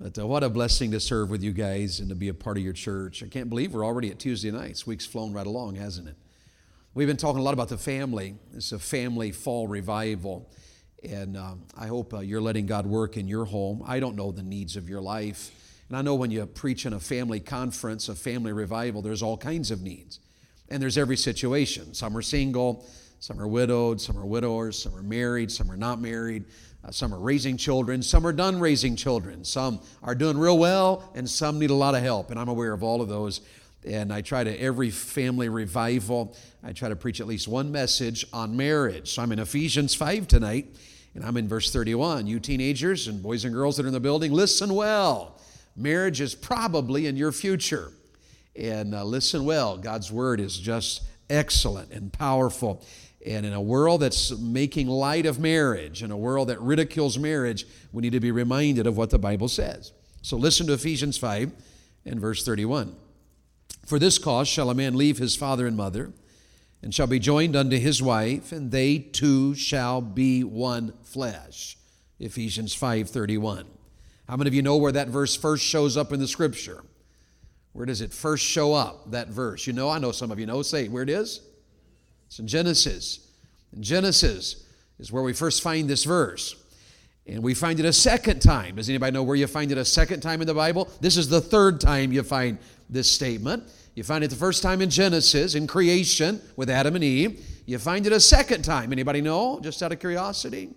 But uh, what a blessing to serve with you guys and to be a part of your church. I can't believe we're already at Tuesday nights. Week's flown right along, hasn't it? We've been talking a lot about the family. It's a family fall revival. And um, I hope uh, you're letting God work in your home. I don't know the needs of your life. And I know when you preach in a family conference, a family revival, there's all kinds of needs. And there's every situation. Some are single, some are widowed, some are widowers, some are married, some are not married. Uh, some are raising children, some are done raising children, some are doing real well, and some need a lot of help. And I'm aware of all of those. And I try to, every family revival, I try to preach at least one message on marriage. So I'm in Ephesians 5 tonight, and I'm in verse 31. You teenagers and boys and girls that are in the building, listen well. Marriage is probably in your future. And uh, listen well. God's word is just excellent and powerful. And in a world that's making light of marriage, in a world that ridicules marriage, we need to be reminded of what the Bible says. So listen to Ephesians 5 and verse 31. For this cause shall a man leave his father and mother, and shall be joined unto his wife, and they two shall be one flesh. Ephesians 5:31. How many of you know where that verse first shows up in the scripture? Where does it first show up, that verse? You know, I know some of you know. Say where it is. It's in Genesis. In Genesis is where we first find this verse. And we find it a second time. Does anybody know where you find it a second time in the Bible? This is the third time you find this statement. You find it the first time in Genesis, in creation with Adam and Eve. You find it a second time. Anybody know? Just out of curiosity.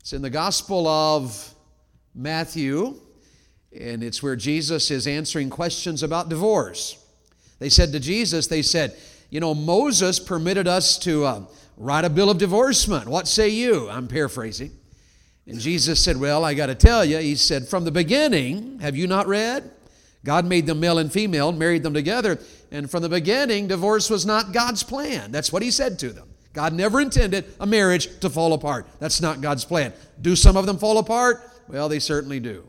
It's in the Gospel of Matthew, and it's where Jesus is answering questions about divorce. They said to Jesus, they said, you know, Moses permitted us to uh, write a bill of divorcement. What say you? I'm paraphrasing. And Jesus said, Well, I got to tell you, he said, From the beginning, have you not read? God made them male and female, married them together. And from the beginning, divorce was not God's plan. That's what he said to them. God never intended a marriage to fall apart. That's not God's plan. Do some of them fall apart? Well, they certainly do.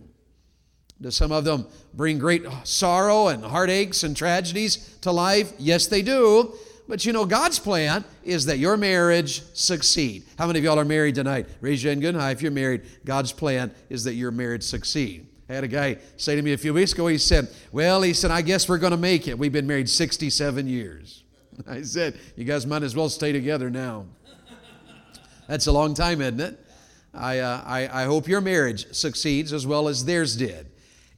Do some of them bring great sorrow and heartaches and tragedies to life? Yes, they do. But you know, God's plan is that your marriage succeed. How many of y'all are married tonight? Raise your hand good high if you're married. God's plan is that your marriage succeed. I had a guy say to me a few weeks ago, he said, Well, he said, I guess we're going to make it. We've been married 67 years. I said, You guys might as well stay together now. That's a long time, isn't it? I, uh, I, I hope your marriage succeeds as well as theirs did.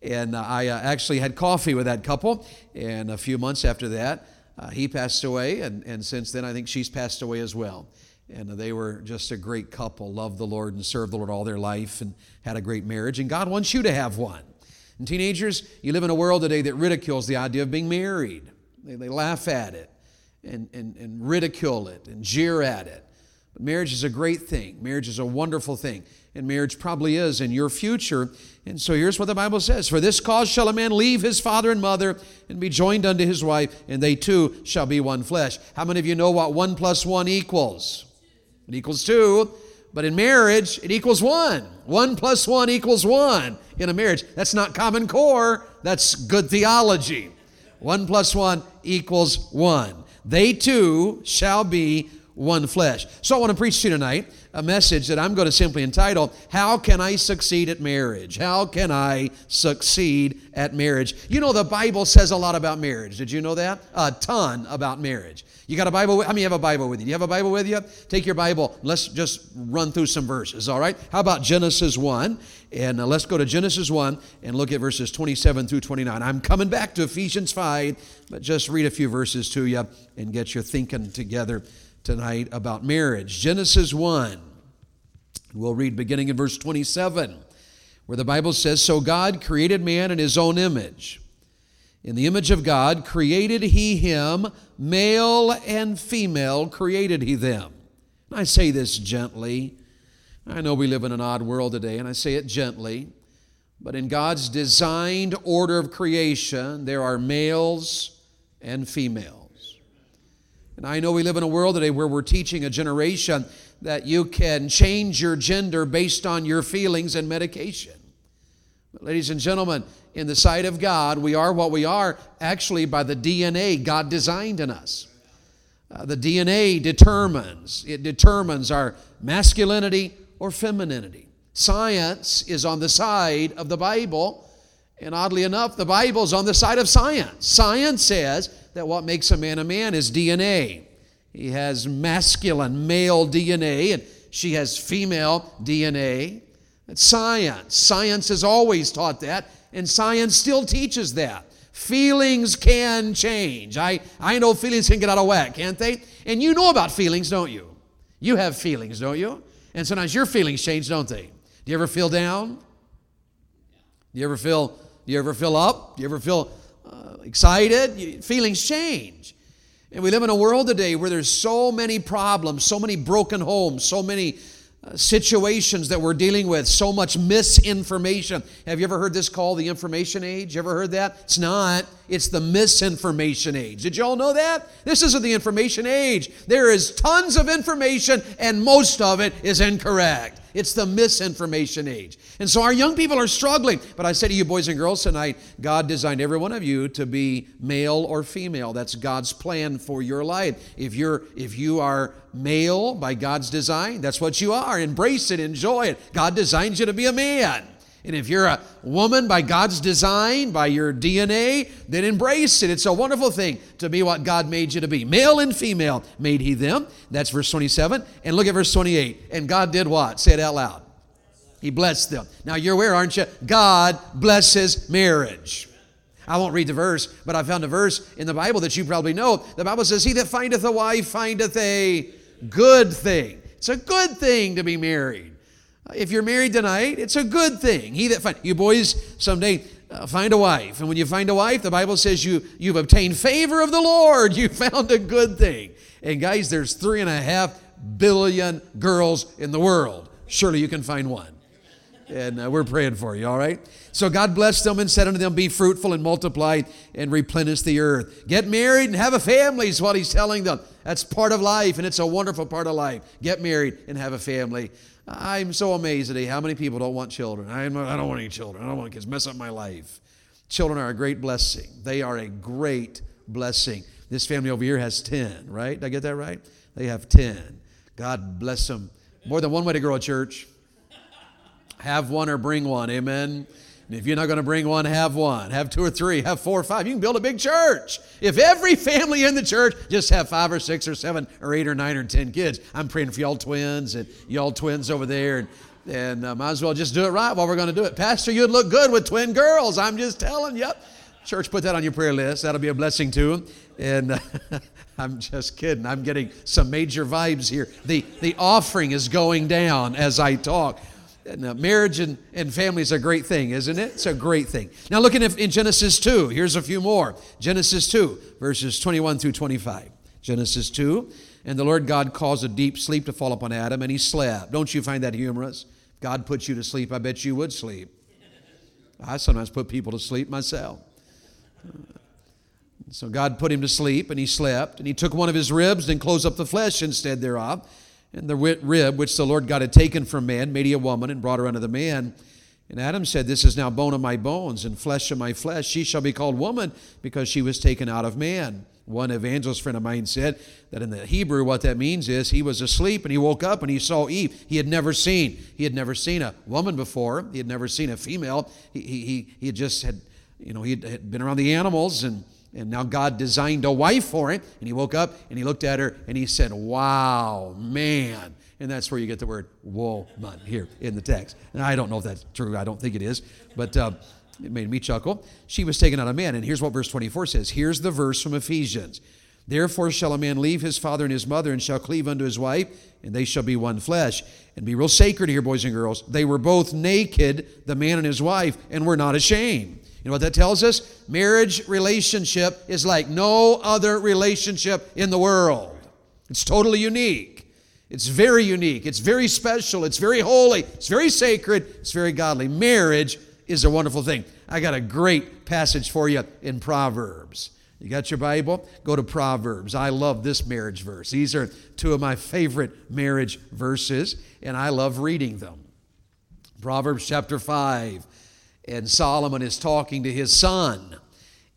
And uh, I uh, actually had coffee with that couple. And a few months after that, uh, he passed away. And, and since then, I think she's passed away as well. And they were just a great couple, loved the Lord and served the Lord all their life and had a great marriage. And God wants you to have one. And teenagers, you live in a world today that ridicules the idea of being married. They, they laugh at it and, and, and ridicule it and jeer at it. But marriage is a great thing. Marriage is a wonderful thing and marriage probably is in your future. And so here's what the Bible says For this cause shall a man leave his father and mother and be joined unto his wife, and they two shall be one flesh. How many of you know what one plus one equals? It equals two. But in marriage, it equals one. One plus one equals one in a marriage. That's not common core, that's good theology. One plus one equals one. They two shall be one flesh. So I want to preach to you tonight a message that I'm going to simply entitle, How Can I Succeed at Marriage? How Can I Succeed at Marriage? You know, the Bible says a lot about marriage. Did you know that? A ton about marriage. You got a Bible? How many have a Bible with you? Do you have a Bible with you? Take your Bible. Let's just run through some verses, all right? How about Genesis 1? And uh, let's go to Genesis 1 and look at verses 27 through 29. I'm coming back to Ephesians 5, but just read a few verses to you and get your thinking together tonight about marriage. Genesis 1. We'll read beginning in verse 27, where the Bible says So God created man in his own image. In the image of God created he him, male and female created he them. I say this gently. I know we live in an odd world today, and I say it gently. But in God's designed order of creation, there are males and females. And I know we live in a world today where we're teaching a generation that you can change your gender based on your feelings and medication. But ladies and gentlemen, in the sight of God, we are what we are actually by the DNA God designed in us. Uh, the DNA determines, it determines our masculinity or femininity. Science is on the side of the Bible And oddly enough, the Bible's on the side of science. Science says that what makes a man a man is DNA. He has masculine, male DNA, and she has female DNA. It's science. Science has always taught that, and science still teaches that. Feelings can change. I, I know feelings can get out of whack, can't they? And you know about feelings, don't you? You have feelings, don't you? And sometimes your feelings change, don't they? Do you ever feel down? Do you ever feel? Do you ever feel up? Do you ever feel uh, excited? feelings change. And we live in a world today where there's so many problems, so many broken homes, so many uh, situations that we're dealing with, so much misinformation. Have you ever heard this called the information age? You ever heard that? It's not. It's the misinformation age. Did you all know that? This isn't the information age. There is tons of information, and most of it is incorrect. It's the misinformation age. And so our young people are struggling. But I say to you, boys and girls, tonight, God designed every one of you to be male or female. That's God's plan for your life. If you're if you are male by God's design, that's what you are. Embrace it, enjoy it. God designed you to be a man. And if you're a woman by God's design, by your DNA, then embrace it. It's a wonderful thing to be what God made you to be. Male and female made He them. That's verse 27. And look at verse 28. And God did what? Say it out loud. He blessed them. Now you're aware, aren't you? God blesses marriage. I won't read the verse, but I found a verse in the Bible that you probably know. The Bible says, He that findeth a wife findeth a good thing. It's a good thing to be married. If you're married tonight, it's a good thing. He that find you boys someday uh, find a wife, and when you find a wife, the Bible says you you've obtained favor of the Lord. You found a good thing. And guys, there's three and a half billion girls in the world. Surely you can find one. And uh, we're praying for you, all right? So God blessed them and said unto them, Be fruitful and multiply and replenish the earth. Get married and have a family, is what he's telling them. That's part of life, and it's a wonderful part of life. Get married and have a family. I'm so amazed today how many people don't want children. I don't want any children. I don't want kids. Mess up my life. Children are a great blessing. They are a great blessing. This family over here has 10, right? Did I get that right? They have 10. God bless them. More than one way to grow a church. Have one or bring one. Amen. And if you're not going to bring one, have one. Have two or three. Have four or five. You can build a big church. If every family in the church just have five or six or seven or eight or nine or ten kids, I'm praying for y'all twins and y'all twins over there. And, and uh, might as well just do it right while we're going to do it. Pastor, you'd look good with twin girls. I'm just telling you. Church, put that on your prayer list. That'll be a blessing to them. And uh, I'm just kidding. I'm getting some major vibes here. The, the offering is going down as I talk. And, uh, marriage and, and family is a great thing, isn't it? It's a great thing. Now, looking at, in Genesis 2, here's a few more. Genesis 2, verses 21 through 25. Genesis 2, and the Lord God caused a deep sleep to fall upon Adam, and he slept. Don't you find that humorous? God puts you to sleep, I bet you would sleep. I sometimes put people to sleep myself. So God put him to sleep, and he slept, and he took one of his ribs and closed up the flesh instead thereof. And the rib which the Lord God had taken from man made he a woman and brought her unto the man. And Adam said, This is now bone of my bones and flesh of my flesh. She shall be called woman because she was taken out of man. One evangelist friend of mine said that in the Hebrew, what that means is he was asleep and he woke up and he saw Eve. He had never seen. He had never seen a woman before. He had never seen a female. He, he, he had just had, you know, he had been around the animals and and now God designed a wife for him. And he woke up and he looked at her and he said, Wow, man. And that's where you get the word woman here in the text. And I don't know if that's true. I don't think it is. But uh, it made me chuckle. She was taken out of man. And here's what verse 24 says. Here's the verse from Ephesians. Therefore shall a man leave his father and his mother and shall cleave unto his wife, and they shall be one flesh. And be real sacred here, boys and girls. They were both naked, the man and his wife, and were not ashamed. You know what that tells us? Marriage relationship is like no other relationship in the world. It's totally unique. It's very unique. It's very special. It's very holy. It's very sacred. It's very godly. Marriage is a wonderful thing. I got a great passage for you in Proverbs. You got your Bible? Go to Proverbs. I love this marriage verse. These are two of my favorite marriage verses, and I love reading them. Proverbs chapter 5 and Solomon is talking to his son.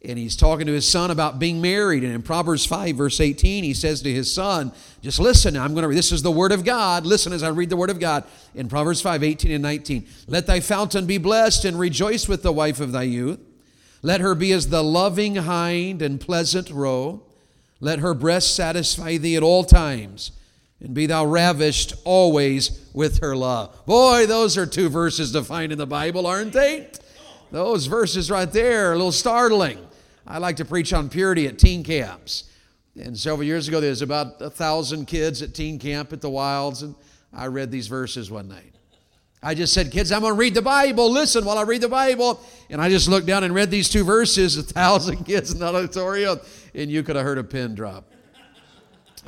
and he's talking to his son about being married. And in Proverbs 5, verse 18, he says to his son, Just listen, I'm going to read, this is the word of God. Listen as I read the word of God in Proverbs 5, 18 and 19. Let thy fountain be blessed and rejoice with the wife of thy youth. Let her be as the loving hind and pleasant roe. Let her breast satisfy thee at all times, and be thou ravished always with her love. Boy, those are two verses to find in the Bible, aren't they? Those verses right there are a little startling. I like to preach on purity at teen camps. And several years ago, there was about a thousand kids at teen camp at the Wilds, and I read these verses one night. I just said, Kids, I'm going to read the Bible. Listen while I read the Bible. And I just looked down and read these two verses, a thousand kids in the auditorium, and you could have heard a pin drop.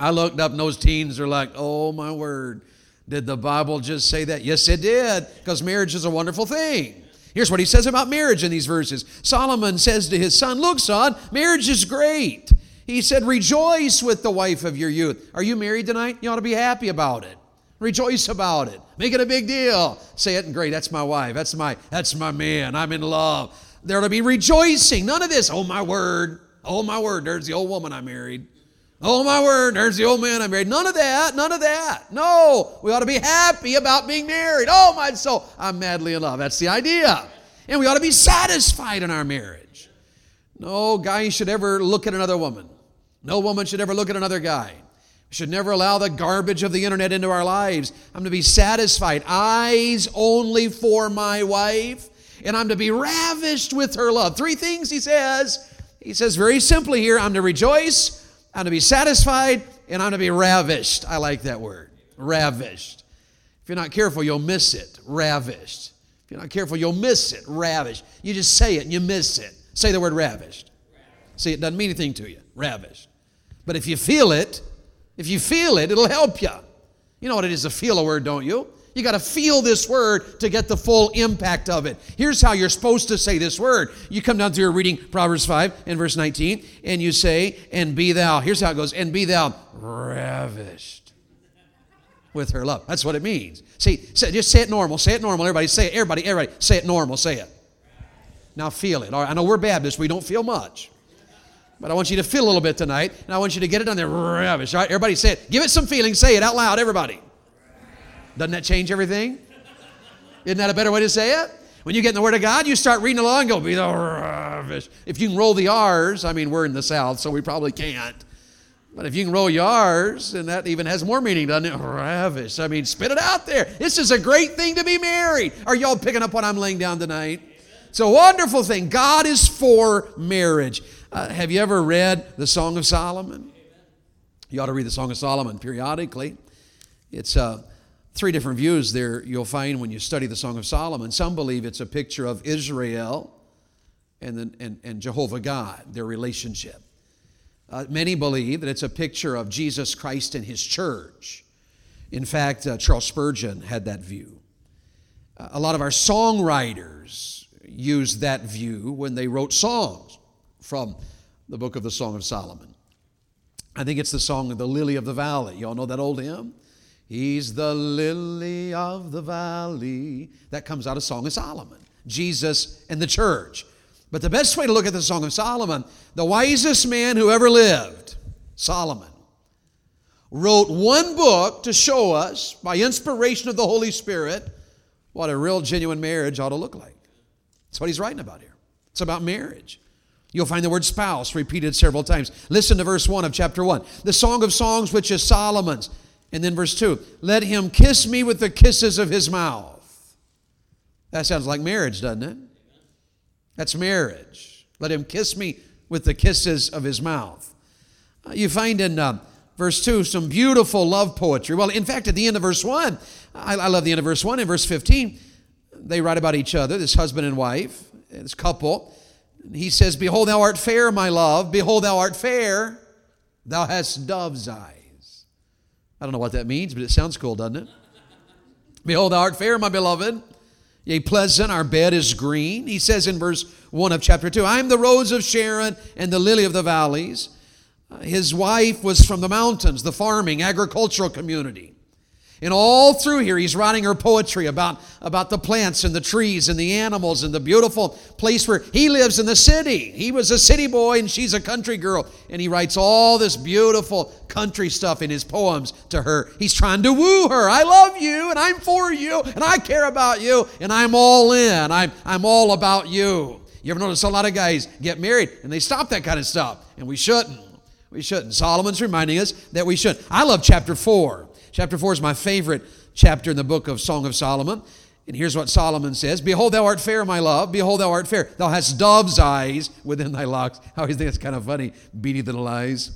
I looked up, and those teens are like, Oh, my word. Did the Bible just say that? Yes, it did, because marriage is a wonderful thing. Here's what he says about marriage in these verses Solomon says to his son, Look, son, marriage is great. He said, Rejoice with the wife of your youth. Are you married tonight? You ought to be happy about it. Rejoice about it. Make it a big deal. Say it and great. That's my wife. That's my that's my man. I'm in love. There ought to be rejoicing. None of this. Oh my word. Oh my word. There's the old woman I married. Oh my word, there's the old man I married. None of that, none of that. No, we ought to be happy about being married. Oh my soul, I'm madly in love. That's the idea. And we ought to be satisfied in our marriage. No guy should ever look at another woman. No woman should ever look at another guy. We should never allow the garbage of the internet into our lives. I'm to be satisfied. Eyes only for my wife, and I'm to be ravished with her love. Three things he says. He says very simply here I'm to rejoice, I'm to be satisfied and I'm to be ravished. I like that word. Ravished. If you're not careful, you'll miss it. Ravished. If you're not careful, you'll miss it. Ravished. You just say it and you miss it. Say the word ravished. See, it doesn't mean anything to you. Ravished. But if you feel it, if you feel it, it'll help you. You know what it is to feel a word, don't you? You got to feel this word to get the full impact of it. Here's how you're supposed to say this word. You come down to your reading Proverbs 5 and verse 19, and you say, And be thou, here's how it goes, and be thou ravished with her love. That's what it means. See, say, just say it normal. Say it normal. Everybody say it. Everybody, everybody, say it normal. Say it. Now feel it. All right, I know we're Baptists. We don't feel much. But I want you to feel a little bit tonight, and I want you to get it on there. Ravish. All right, everybody say it. Give it some feeling. Say it out loud, everybody. Doesn't that change everything? Isn't that a better way to say it? When you get in the Word of God, you start reading along and go, be the. If you can roll the R's, I mean, we're in the South, so we probably can't. But if you can roll your R's, and that even has more meaning, doesn't it? Ravish. I mean, spit it out there. This is a great thing to be married. Are y'all picking up what I'm laying down tonight? It's a wonderful thing. God is for marriage. Uh, have you ever read the Song of Solomon? You ought to read the Song of Solomon periodically. It's uh, three different views there you'll find when you study the Song of Solomon. Some believe it's a picture of Israel and, the, and, and Jehovah God, their relationship. Uh, many believe that it's a picture of Jesus Christ and his church. In fact, uh, Charles Spurgeon had that view. Uh, a lot of our songwriters used that view when they wrote songs from the book of the Song of Solomon. I think it's the song of the Lily of the Valley. Y'all know that old hymn? He's the lily of the valley. That comes out of Song of Solomon. Jesus and the church. But the best way to look at the Song of Solomon, the wisest man who ever lived, Solomon, wrote one book to show us, by inspiration of the Holy Spirit, what a real genuine marriage ought to look like. That's what he's writing about here. It's about marriage. You'll find the word spouse repeated several times. Listen to verse 1 of chapter 1. The Song of Songs, which is Solomon's. And then verse 2 let him kiss me with the kisses of his mouth. That sounds like marriage, doesn't it? That's marriage. Let him kiss me with the kisses of his mouth. Uh, you find in uh, verse 2 some beautiful love poetry. Well, in fact, at the end of verse 1, I, I love the end of verse 1. In verse 15, they write about each other, this husband and wife, this couple. He says, Behold, thou art fair, my love. Behold, thou art fair. Thou hast dove's eyes. I don't know what that means, but it sounds cool, doesn't it? Behold, thou art fair, my beloved. Yea, pleasant, our bed is green. He says in verse 1 of chapter 2 I am the rose of Sharon and the lily of the valleys. His wife was from the mountains, the farming, agricultural community. And all through here, he's writing her poetry about, about the plants and the trees and the animals and the beautiful place where he lives in the city. He was a city boy and she's a country girl. And he writes all this beautiful country stuff in his poems to her. He's trying to woo her. I love you and I'm for you and I care about you and I'm all in. I'm, I'm all about you. You ever notice a lot of guys get married and they stop that kind of stuff? And we shouldn't. We shouldn't. Solomon's reminding us that we shouldn't. I love chapter 4. Chapter 4 is my favorite chapter in the book of Song of Solomon. And here's what Solomon says Behold, thou art fair, my love. Behold, thou art fair. Thou hast dove's eyes within thy locks. I always think that's kind of funny, beady little eyes.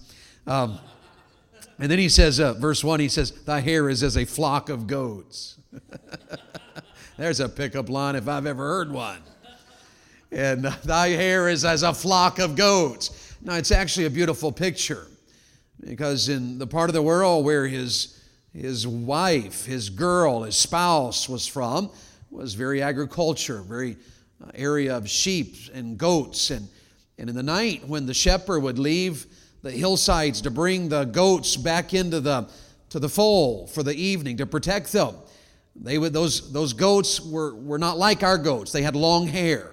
Um, and then he says, uh, verse 1, he says, Thy hair is as a flock of goats. There's a pickup line if I've ever heard one. And thy hair is as a flock of goats. Now, it's actually a beautiful picture because in the part of the world where his his wife, his girl, his spouse was from was very agriculture, very uh, area of sheep and goats. And, and in the night, when the shepherd would leave the hillsides to bring the goats back into the, to the fold for the evening to protect them, they would, those, those goats were, were not like our goats. They had long hair.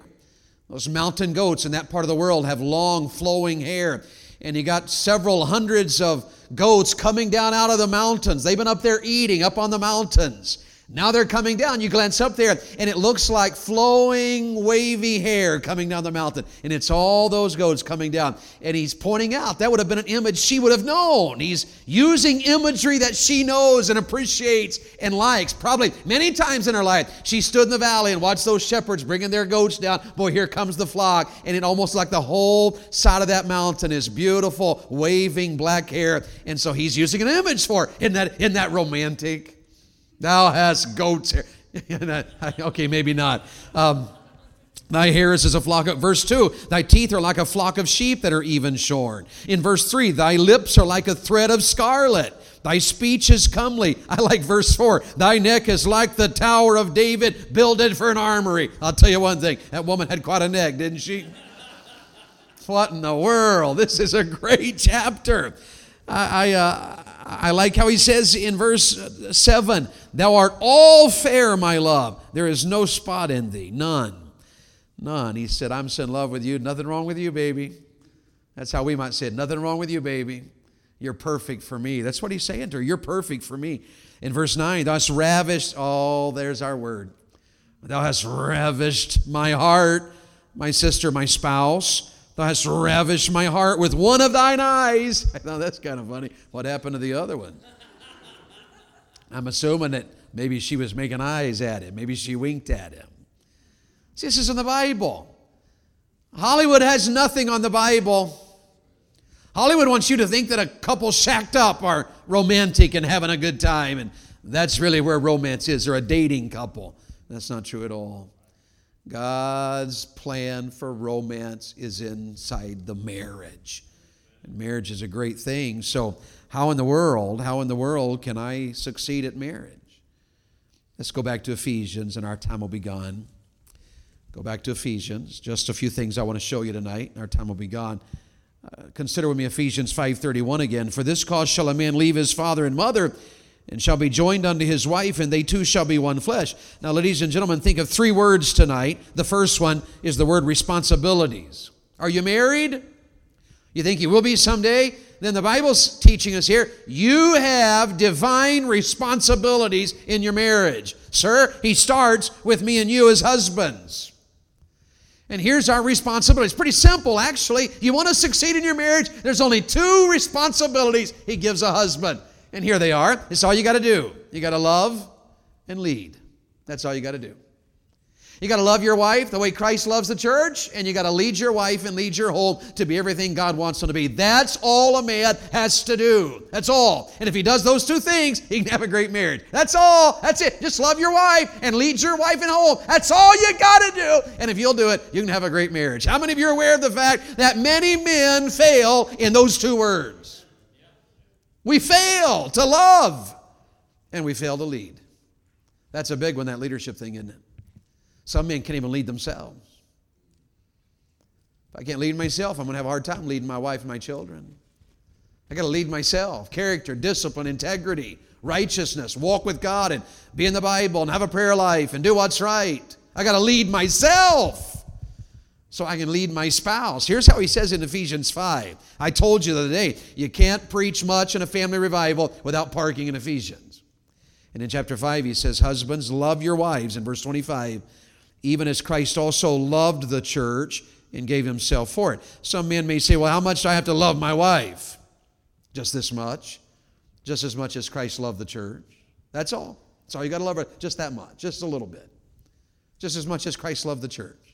Those mountain goats in that part of the world have long flowing hair and you got several hundreds of goats coming down out of the mountains. They've been up there eating up on the mountains. Now they're coming down. You glance up there, and it looks like flowing, wavy hair coming down the mountain. And it's all those goats coming down. And he's pointing out that would have been an image she would have known. He's using imagery that she knows and appreciates and likes. Probably many times in her life, she stood in the valley and watched those shepherds bringing their goats down. Boy, here comes the flock. And it almost like the whole side of that mountain is beautiful, waving black hair. And so he's using an image for it. Isn't that, isn't that romantic? Thou hast goats hair. okay, maybe not. Um, Thy hair is a flock of, verse 2, thy teeth are like a flock of sheep that are even shorn. In verse 3, thy lips are like a thread of scarlet. Thy speech is comely. I like verse 4. Thy neck is like the tower of David, builded for an armory. I'll tell you one thing that woman had quite a neck, didn't she? what in the world? This is a great chapter. I, I, uh, I like how he says in verse 7 Thou art all fair, my love. There is no spot in thee, none. None. He said, I'm so in love with you. Nothing wrong with you, baby. That's how we might say it. Nothing wrong with you, baby. You're perfect for me. That's what he's saying to her. You're perfect for me. In verse 9, thou hast ravished, oh, there's our word. Thou hast ravished my heart, my sister, my spouse. Thou hast ravished my heart with one of thine eyes. I thought that's kind of funny. What happened to the other one? I'm assuming that maybe she was making eyes at him. Maybe she winked at him. See, this is in the Bible. Hollywood has nothing on the Bible. Hollywood wants you to think that a couple shacked up are romantic and having a good time, and that's really where romance is. They're a dating couple. That's not true at all. God's plan for romance is inside the marriage. And marriage is a great thing. So, how in the world, how in the world can I succeed at marriage? Let's go back to Ephesians and our time will be gone. Go back to Ephesians. Just a few things I want to show you tonight, and our time will be gone. Uh, consider with me Ephesians 5:31 again. For this cause shall a man leave his father and mother and shall be joined unto his wife, and they two shall be one flesh. Now, ladies and gentlemen, think of three words tonight. The first one is the word responsibilities. Are you married? You think you will be someday? Then the Bible's teaching us here you have divine responsibilities in your marriage. Sir, he starts with me and you as husbands. And here's our responsibility. It's pretty simple, actually. You want to succeed in your marriage? There's only two responsibilities he gives a husband and here they are. It's all you got to do. You got to love and lead. That's all you got to do. You got to love your wife the way Christ loves the church, and you got to lead your wife and lead your home to be everything God wants them to be. That's all a man has to do. That's all. And if he does those two things, he can have a great marriage. That's all. That's it. Just love your wife and lead your wife and home. That's all you got to do. And if you'll do it, you can have a great marriage. How many of you are aware of the fact that many men fail in those two words? We fail to love and we fail to lead. That's a big one, that leadership thing, isn't it? Some men can't even lead themselves. If I can't lead myself, I'm going to have a hard time leading my wife and my children. I got to lead myself. Character, discipline, integrity, righteousness, walk with God and be in the Bible and have a prayer life and do what's right. I got to lead myself so I can lead my spouse. Here's how he says in Ephesians 5. I told you the other day, you can't preach much in a family revival without parking in Ephesians. And in chapter 5, he says, Husbands, love your wives, in verse 25, even as Christ also loved the church and gave himself for it. Some men may say, Well, how much do I have to love my wife? Just this much. Just as much as Christ loved the church. That's all. That's all you got to love her. Just that much. Just a little bit. Just as much as Christ loved the church.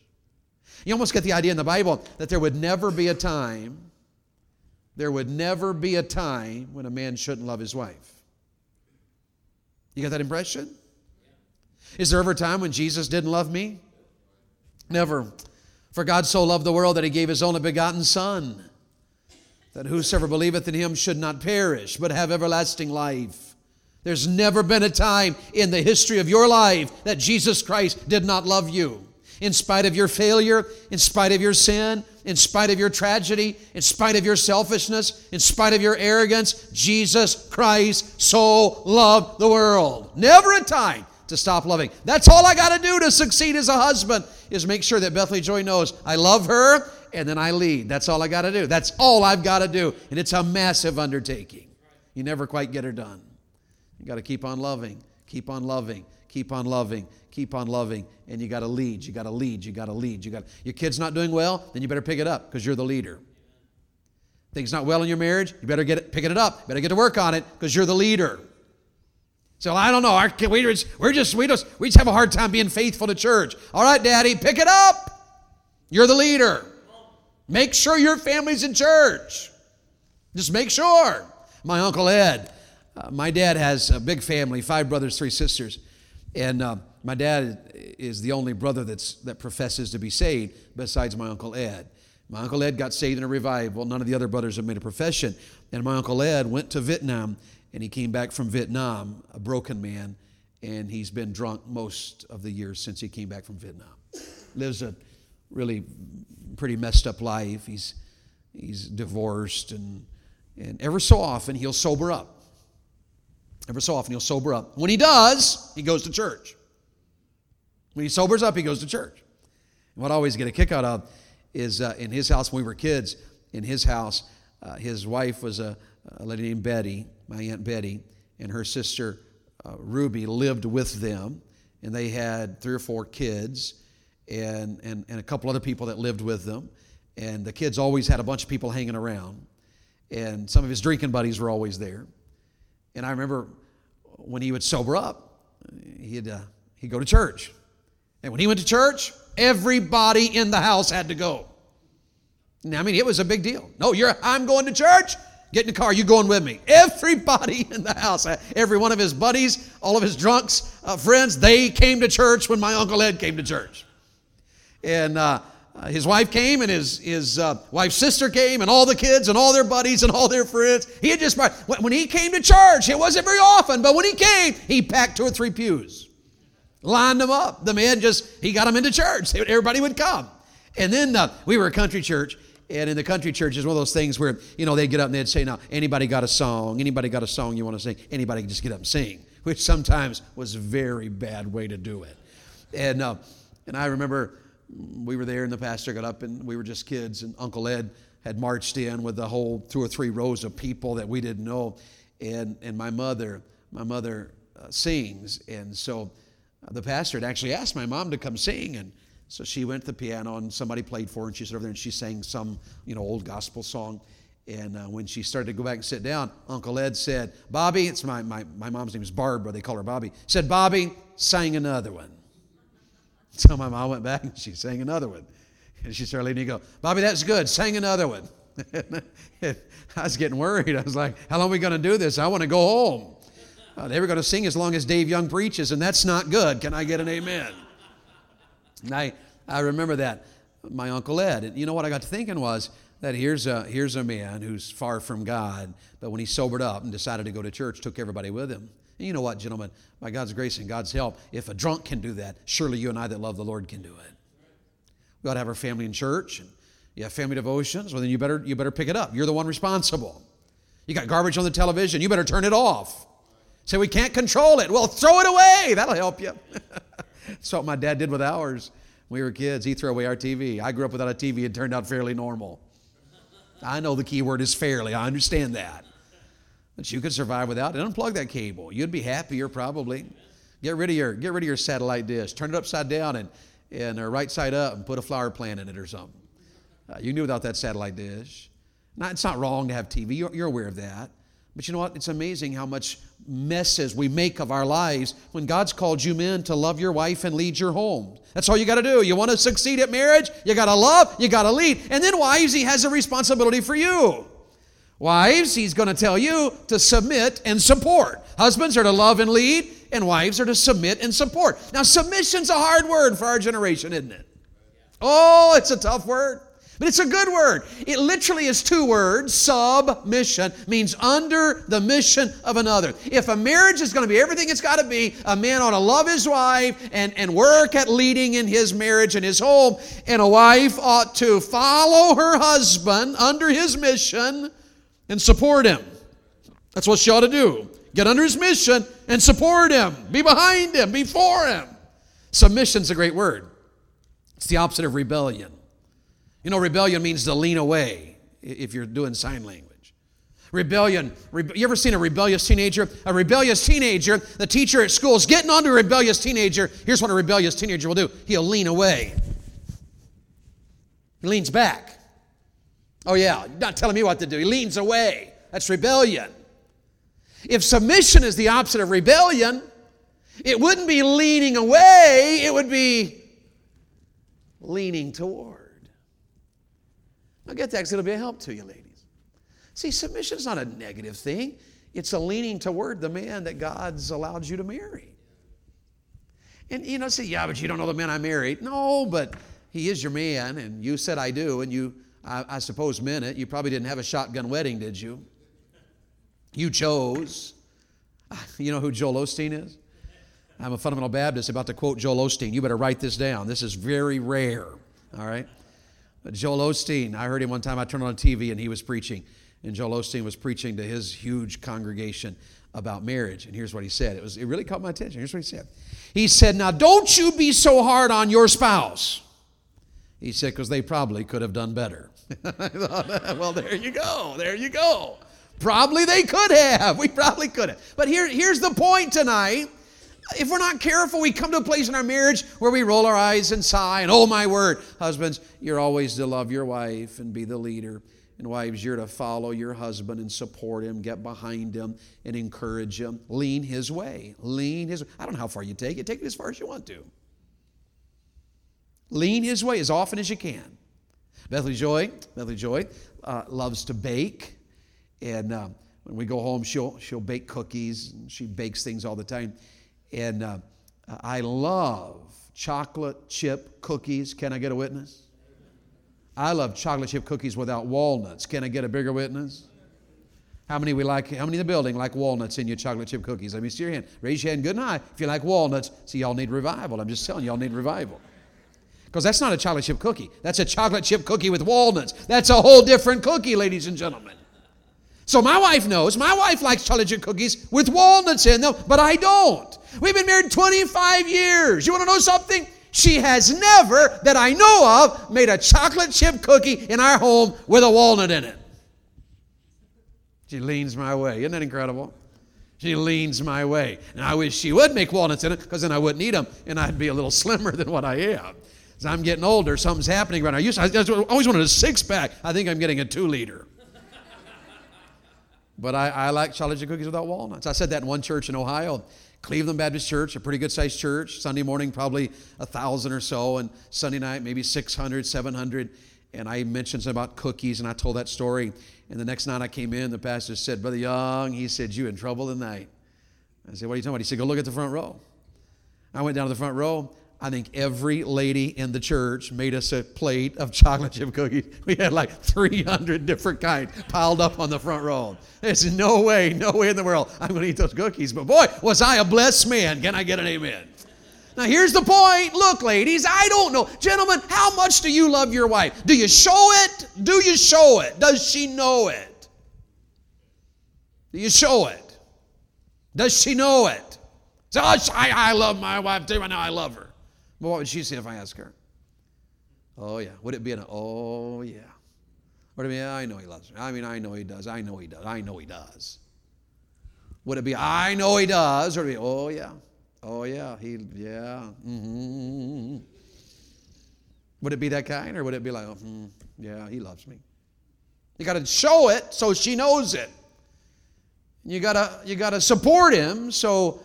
You almost get the idea in the Bible that there would never be a time, there would never be a time when a man shouldn't love his wife. You got that impression? Is there ever a time when Jesus didn't love me? Never. For God so loved the world that he gave his only begotten Son, that whosoever believeth in him should not perish, but have everlasting life. There's never been a time in the history of your life that Jesus Christ did not love you. In spite of your failure, in spite of your sin, in spite of your tragedy, in spite of your selfishness, in spite of your arrogance, Jesus Christ so loved the world. Never a time to stop loving. That's all I got to do to succeed as a husband is make sure that Bethany Joy knows I love her and then I lead. That's all I got to do. That's all I've got to do. And it's a massive undertaking. You never quite get her done. You got to keep on loving, keep on loving, keep on loving, keep on loving, and you got to lead. You got to lead. You got to lead. You got your kid's not doing well, then you better pick it up because you're the leader. Things not well in your marriage, you better get it, picking it up. Better get to work on it because you're the leader. So I don't know. Our, we we're just, we just, we just have a hard time being faithful to church. All right, Daddy, pick it up. You're the leader. Make sure your family's in church. Just make sure. My uncle Ed, uh, my dad has a big family, five brothers, three sisters, and uh, my dad is the only brother that's that professes to be saved besides my uncle Ed. My uncle Ed got saved in a revival. None of the other brothers have made a profession. And my uncle Ed went to Vietnam and he came back from Vietnam, a broken man, and he's been drunk most of the years since he came back from Vietnam. Lives a really pretty messed up life. He's, he's divorced, and, and ever so often he'll sober up. Ever so often he'll sober up. When he does, he goes to church. When he sobers up, he goes to church. And what I always get a kick out of is uh, in his house when we were kids, in his house, uh, his wife was a, a lady named Betty, my Aunt Betty, and her sister uh, Ruby lived with them, and they had three or four kids and, and, and a couple other people that lived with them. And the kids always had a bunch of people hanging around, and some of his drinking buddies were always there. And I remember when he would sober up, he'd, uh, he'd go to church. And when he went to church, everybody in the house had to go. Now, I mean, it was a big deal. No, you're I'm going to church. Get in the car, you going with me. Everybody in the house, uh, every one of his buddies, all of his drunks, uh, friends, they came to church when my Uncle Ed came to church. And uh, uh his wife came, and his, his uh, wife's sister came, and all the kids, and all their buddies, and all their friends. He had just, when he came to church, it wasn't very often, but when he came, he packed two or three pews, lined them up. The man just, he got them into church. Everybody would come. And then uh, we were a country church, and in the country church is one of those things where, you know, they'd get up and they'd say, now, anybody got a song? Anybody got a song you want to sing? Anybody can just get up and sing, which sometimes was a very bad way to do it. And, uh, and I remember we were there and the pastor got up and we were just kids and Uncle Ed had marched in with the whole two or three rows of people that we didn't know. And, and my mother, my mother uh, sings. And so uh, the pastor had actually asked my mom to come sing. And so she went to the piano and somebody played for her and she stood over there and she sang some, you know, old gospel song. And uh, when she started to go back and sit down, Uncle Ed said, Bobby, it's my, my, my mom's name is Barbara, they call her Bobby, said, Bobby, sang another one. So my mom went back and she sang another one. And she started leading me go, Bobby, that's good, sang another one. I was getting worried. I was like, how long are we going to do this? I want to go home. Uh, they were going to sing as long as Dave Young preaches, and that's not good. Can I get an amen? And I, I remember that, my Uncle Ed. And you know what I got to thinking was that here's a, here's a man who's far from God, but when he sobered up and decided to go to church, took everybody with him. And you know what, gentlemen? By God's grace and God's help, if a drunk can do that, surely you and I that love the Lord can do it. We ought to have our family in church. And you have family devotions, well, then you better, you better pick it up. You're the one responsible. You got garbage on the television, you better turn it off. Say, we can't control it. Well, throw it away. That'll help you. That's what my dad did with ours. We were kids, He threw away our TV. I grew up without a TV. It turned out fairly normal. I know the key word is fairly. I understand that. But you could survive without it. Unplug that cable. You'd be happier probably. Get rid of your get rid of your satellite dish. Turn it upside down and and uh, right side up and put a flower plant in it or something. Uh, you can do without that satellite dish. It's not wrong to have TV. You're, you're aware of that. But you know what? It's amazing how much messes we make of our lives when God's called you men to love your wife and lead your home. That's all you got to do. You want to succeed at marriage? You got to love, you got to lead. And then, wives, He has a responsibility for you. Wives, He's going to tell you to submit and support. Husbands are to love and lead, and wives are to submit and support. Now, submission's a hard word for our generation, isn't it? Oh, it's a tough word. But it's a good word. It literally is two words. Submission means under the mission of another. If a marriage is going to be everything it's got to be, a man ought to love his wife and, and work at leading in his marriage and his home. And a wife ought to follow her husband under his mission and support him. That's what she ought to do. Get under his mission and support him. Be behind him, before him. Submission's a great word. It's the opposite of rebellion. You know, rebellion means to lean away if you're doing sign language. Rebellion, you ever seen a rebellious teenager? A rebellious teenager, the teacher at school is getting onto a rebellious teenager. Here's what a rebellious teenager will do he'll lean away. He leans back. Oh, yeah, not telling me what to do. He leans away. That's rebellion. If submission is the opposite of rebellion, it wouldn't be leaning away, it would be leaning toward. Now get that because it'll be a help to you, ladies. See, submission is not a negative thing. It's a leaning toward the man that God's allowed you to marry. And you know, say, yeah, but you don't know the man I married. No, but he is your man, and you said I do, and you, I, I suppose, meant it. You probably didn't have a shotgun wedding, did you? You chose. Ah, you know who Joel Osteen is? I'm a fundamental Baptist about to quote Joel Osteen. You better write this down. This is very rare. All right? Joel Osteen, I heard him one time. I turned on TV and he was preaching. And Joel Osteen was preaching to his huge congregation about marriage. And here's what he said. It was it really caught my attention. Here's what he said. He said, Now don't you be so hard on your spouse. He said, because they probably could have done better. well, there you go. There you go. Probably they could have. We probably could have. But here, here's the point tonight if we're not careful, we come to a place in our marriage where we roll our eyes and sigh, and oh my word, husbands, you're always to love your wife and be the leader. And wives, you're to follow your husband and support him, get behind him and encourage him. Lean his way. Lean his I don't know how far you take it. Take it as far as you want to. Lean his way as often as you can. Bethany Joy, Bethany Joy uh, loves to bake. And uh, when we go home, she'll, she'll bake cookies. And she bakes things all the time. And uh, I love chocolate chip cookies. Can I get a witness? I love chocolate chip cookies without walnuts. Can I get a bigger witness? How many we like? How many in the building like walnuts in your chocolate chip cookies? Let me see your hand. Raise your hand good high if you like walnuts. See, y'all need revival. I'm just telling y'all need revival. Because that's not a chocolate chip cookie. That's a chocolate chip cookie with walnuts. That's a whole different cookie, ladies and gentlemen. So my wife knows. My wife likes chocolate chip cookies with walnuts in them, but I don't. We've been married 25 years. You want to know something? She has never, that I know of, made a chocolate chip cookie in our home with a walnut in it. She leans my way. Isn't that incredible? She leans my way. And I wish she would make walnuts in it because then I wouldn't eat them and I'd be a little slimmer than what I am. As I'm getting older, something's happening right now. I, used to, I always wanted a six pack. I think I'm getting a two liter. But I, I like chocolate chip cookies without walnuts. I said that in one church in Ohio. Cleveland Baptist Church, a pretty good sized church. Sunday morning, probably a thousand or so, and Sunday night, maybe 600, 700. And I mentioned something about cookies, and I told that story. And the next night I came in, the pastor said, Brother Young, he said, You in trouble tonight. I said, What are you talking about? He said, Go look at the front row. I went down to the front row. I think every lady in the church made us a plate of chocolate chip cookies. We had like 300 different kinds piled up on the front row. There's no way, no way in the world I'm going to eat those cookies. But boy, was I a blessed man. Can I get an amen? Now, here's the point. Look, ladies, I don't know. Gentlemen, how much do you love your wife? Do you show it? Do you show it? Does she know it? Do you show it? Does she know it? So, oh, I, I love my wife too. I know I love her. But what would she say if I ask her? Oh, yeah. Would it be an, oh, yeah. Would it be, I know he loves me. I mean, I know he does. I know he does. I know he does. Would it be, I know he does? Or be, oh, yeah. Oh, yeah. He, yeah. Mm-hmm. Would it be that kind? Or would it be like, oh, yeah, he loves me? You got to show it so she knows it. You got to you got to support him so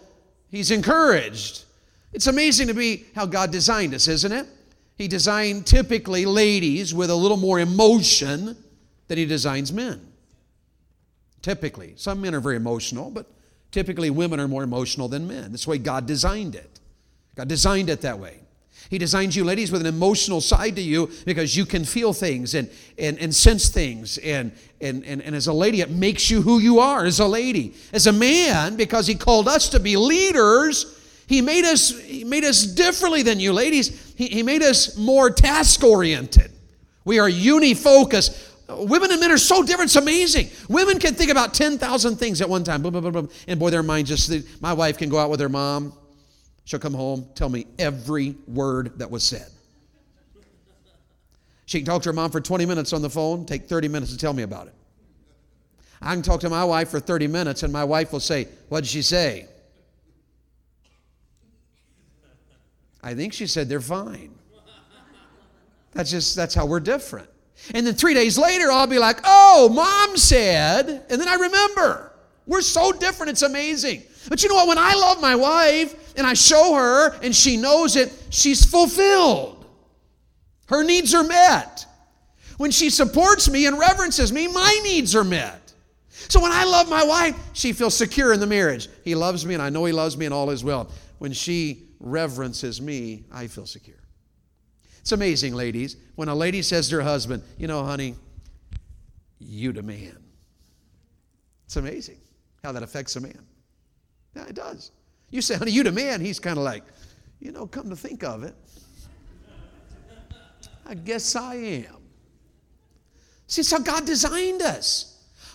he's encouraged. It's amazing to be how God designed us, isn't it? He designed typically ladies with a little more emotion than he designs men. Typically. Some men are very emotional, but typically women are more emotional than men. That's the way God designed it. God designed it that way. He designs you, ladies, with an emotional side to you because you can feel things and, and, and sense things. And, and, and, and as a lady, it makes you who you are as a lady. As a man, because He called us to be leaders, He made us, he made us differently than you, ladies. He, he made us more task oriented. We are unifocused. Women and men are so different. It's amazing. Women can think about 10,000 things at one time. Boom, boom, boom, boom. And boy, their mind just, my wife can go out with her mom She'll come home, tell me every word that was said. She can talk to her mom for 20 minutes on the phone, take 30 minutes to tell me about it. I can talk to my wife for 30 minutes, and my wife will say, What did she say? I think she said they're fine. That's just, that's how we're different. And then three days later, I'll be like, Oh, mom said, and then I remember. We're so different, it's amazing. But you know what? When I love my wife and I show her and she knows it, she's fulfilled. Her needs are met. When she supports me and reverences me, my needs are met. So when I love my wife, she feels secure in the marriage. He loves me and I know he loves me and all is well. When she reverences me, I feel secure. It's amazing, ladies, when a lady says to her husband, You know, honey, you demand. It's amazing how that affects a man. Yeah, it does. You say, honey, you the man. He's kind of like, you know, come to think of it, I guess I am. See, it's how God designed us.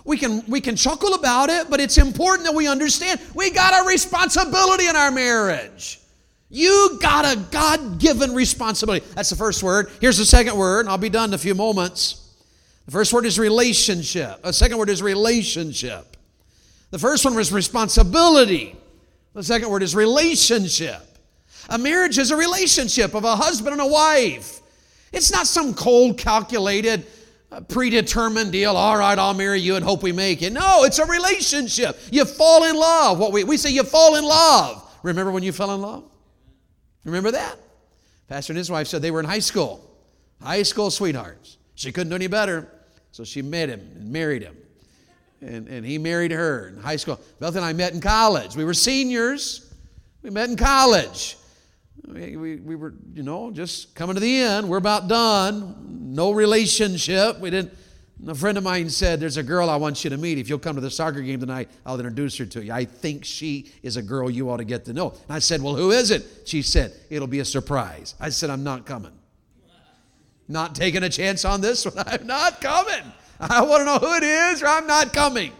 We can, we can chuckle about it, but it's important that we understand we got a responsibility in our marriage. You got a God given responsibility. That's the first word. Here's the second word, and I'll be done in a few moments. The first word is relationship. The second word is relationship. The first one was responsibility. The second word is relationship. A marriage is a relationship of a husband and a wife. It's not some cold, calculated, uh, predetermined deal. All right, I'll marry you and hope we make it. No, it's a relationship. You fall in love. What we, we say you fall in love. Remember when you fell in love? Remember that? Pastor and his wife said they were in high school, high school sweethearts. She couldn't do any better, so she met him and married him and, and he married her in high school. Beth and I met in college. We were seniors. We met in college. We, we, we were, you know, just coming to the end. We're about done. No relationship. We didn't. A friend of mine said, There's a girl I want you to meet. If you'll come to the soccer game tonight, I'll introduce her to you. I think she is a girl you ought to get to know. And I said, Well, who is it? She said, It'll be a surprise. I said, I'm not coming. Not taking a chance on this one. I'm not coming. I want to know who it is, or I'm not coming.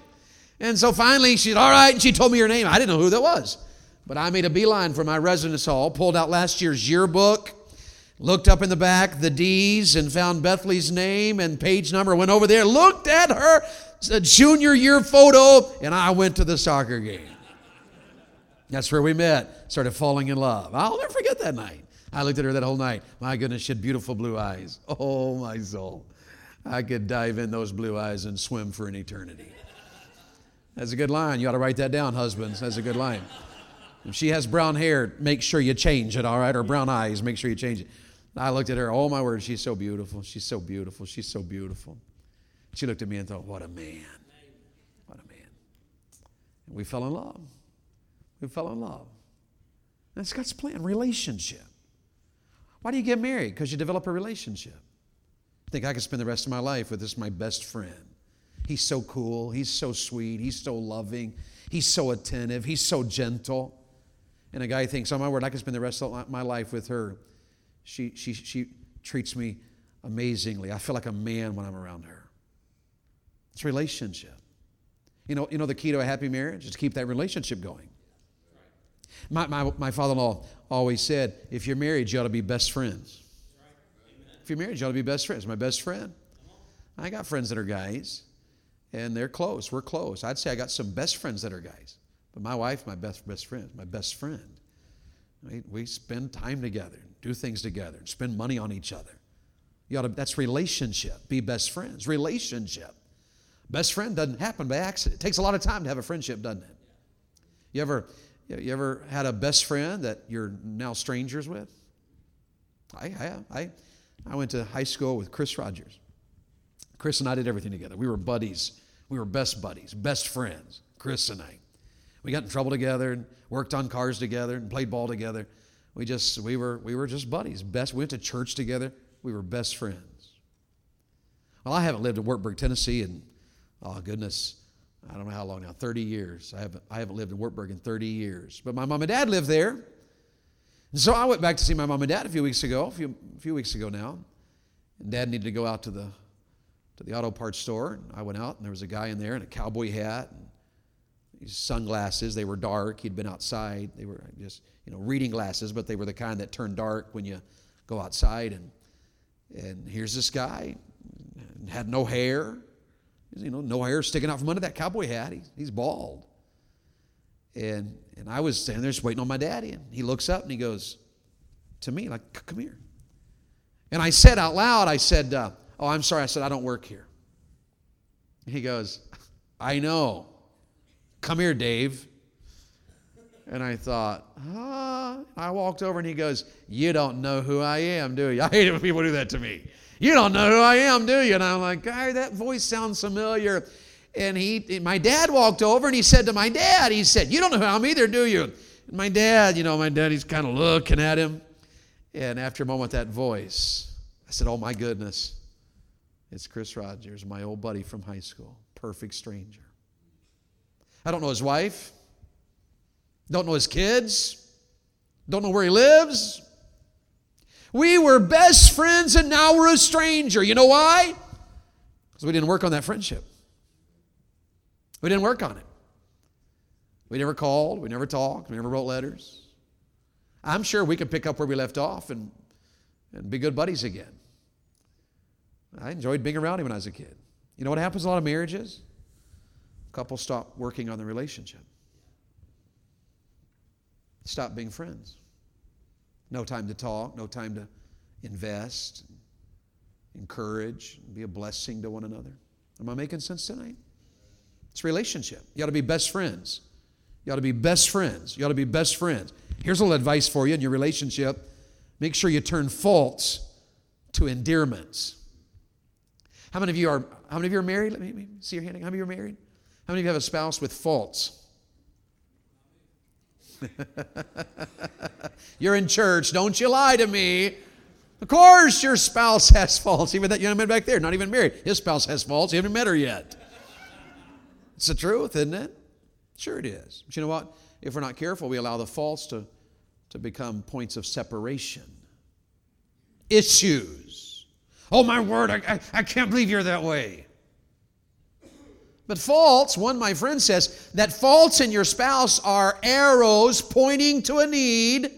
And so finally, she said, All right. And she told me her name. I didn't know who that was. But I made a beeline for my residence hall, pulled out last year's yearbook, looked up in the back the D's, and found Bethley's name and page number. Went over there, looked at her junior year photo, and I went to the soccer game. That's where we met. Started falling in love. I'll never forget that night. I looked at her that whole night. My goodness, she had beautiful blue eyes. Oh, my soul. I could dive in those blue eyes and swim for an eternity. That's a good line. You ought to write that down, husbands. That's a good line. If she has brown hair, make sure you change it, all right? Or brown eyes, make sure you change it. I looked at her, oh my word, she's so beautiful. She's so beautiful. She's so beautiful. She looked at me and thought, what a man. What a man. And we fell in love. We fell in love. That's God's plan, relationship. Why do you get married? Because you develop a relationship. I think I could spend the rest of my life with this my best friend. He's so cool. He's so sweet. He's so loving. He's so attentive. He's so gentle. And a guy thinks, oh my word, I could spend the rest of my life with her. She, she, she treats me amazingly. I feel like a man when I'm around her. It's relationship. You know, you know the key to a happy marriage is to keep that relationship going. My, my, my father in law always said, if you're married, you ought to be best friends. If you're married, you ought to be best friends. My best friend. I got friends that are guys, and they're close. We're close. I'd say I got some best friends that are guys. But my wife, my best, best friend, my best friend. We, we spend time together, do things together, and spend money on each other. You ought to, that's relationship. Be best friends. Relationship. Best friend doesn't happen by accident. It takes a lot of time to have a friendship, doesn't it? You ever, you ever had a best friend that you're now strangers with? I have. I, I went to high school with Chris Rogers. Chris and I did everything together. We were buddies. We were best buddies, best friends, Chris and I. We got in trouble together and worked on cars together and played ball together. We just we were we were just buddies. Best we went to church together. We were best friends. Well, I haven't lived in Wartburg, Tennessee, and oh goodness, I don't know how long now, 30 years. I haven't, I haven't lived in Wartburg in 30 years. But my mom and dad lived there. And so I went back to see my mom and dad a few weeks ago, a few, a few weeks ago now. And dad needed to go out to the, to the auto parts store. And I went out, and there was a guy in there in a cowboy hat and these sunglasses. They were dark. He'd been outside. They were just, you know, reading glasses, but they were the kind that turn dark when you go outside. And, and here's this guy, had no hair, you know, no hair sticking out from under that cowboy hat. He, he's bald. And, and I was standing there just waiting on my daddy. And he looks up and he goes to me, like, come here. And I said out loud, I said, uh, oh, I'm sorry. I said, I don't work here. he goes, I know. Come here, Dave. And I thought, ah. I walked over and he goes, You don't know who I am, do you? I hate it when people do that to me. You don't know who I am, do you? And I'm like, guy, that voice sounds familiar. And he, my dad walked over and he said to my dad, he said, You don't know who I'm either, do you? And my dad, you know, my dad, he's kind of looking at him. And after a moment, that voice, I said, Oh my goodness, it's Chris Rogers, my old buddy from high school, perfect stranger. I don't know his wife, don't know his kids, don't know where he lives, we were best friends and now we're a stranger. You know why? Because we didn't work on that friendship. We didn't work on it. We never called, we never talked, we never wrote letters. I'm sure we could pick up where we left off and, and be good buddies again. I enjoyed being around him when I was a kid. You know what happens a lot of marriages? Couples stop working on the relationship, stop being friends. No time to talk, no time to invest, encourage, be a blessing to one another. Am I making sense tonight? It's relationship. You ought to be best friends. You ought to be best friends. You ought to be best friends. Here's a little advice for you in your relationship make sure you turn faults to endearments. How many of you are how many of you are married? Let me see your hand. How many of you are married? How many of you have a spouse with faults? You're in church. Don't you lie to me. Of course, your spouse has faults. Even that young man back there, not even married, his spouse has faults. You haven't met her yet. It's the truth, isn't it? Sure, it is. But you know what? If we're not careful, we allow the faults to, to become points of separation, issues. Oh, my word, I, I, I can't believe you're that way. But faults, one my friend says, that faults in your spouse are arrows pointing to a need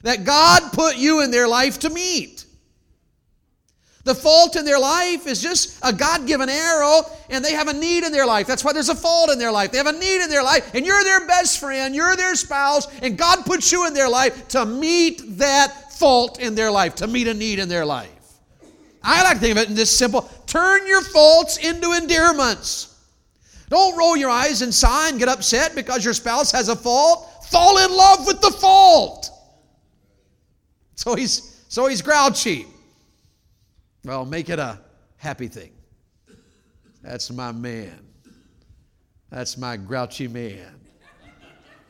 that God put you in their life to meet. The fault in their life is just a God given arrow, and they have a need in their life. That's why there's a fault in their life. They have a need in their life, and you're their best friend, you're their spouse, and God puts you in their life to meet that fault in their life, to meet a need in their life. I like to think of it in this simple turn your faults into endearments. Don't roll your eyes and sigh and get upset because your spouse has a fault. Fall in love with the fault. So he's so he's grouchy. Well, make it a happy thing. That's my man. That's my grouchy man.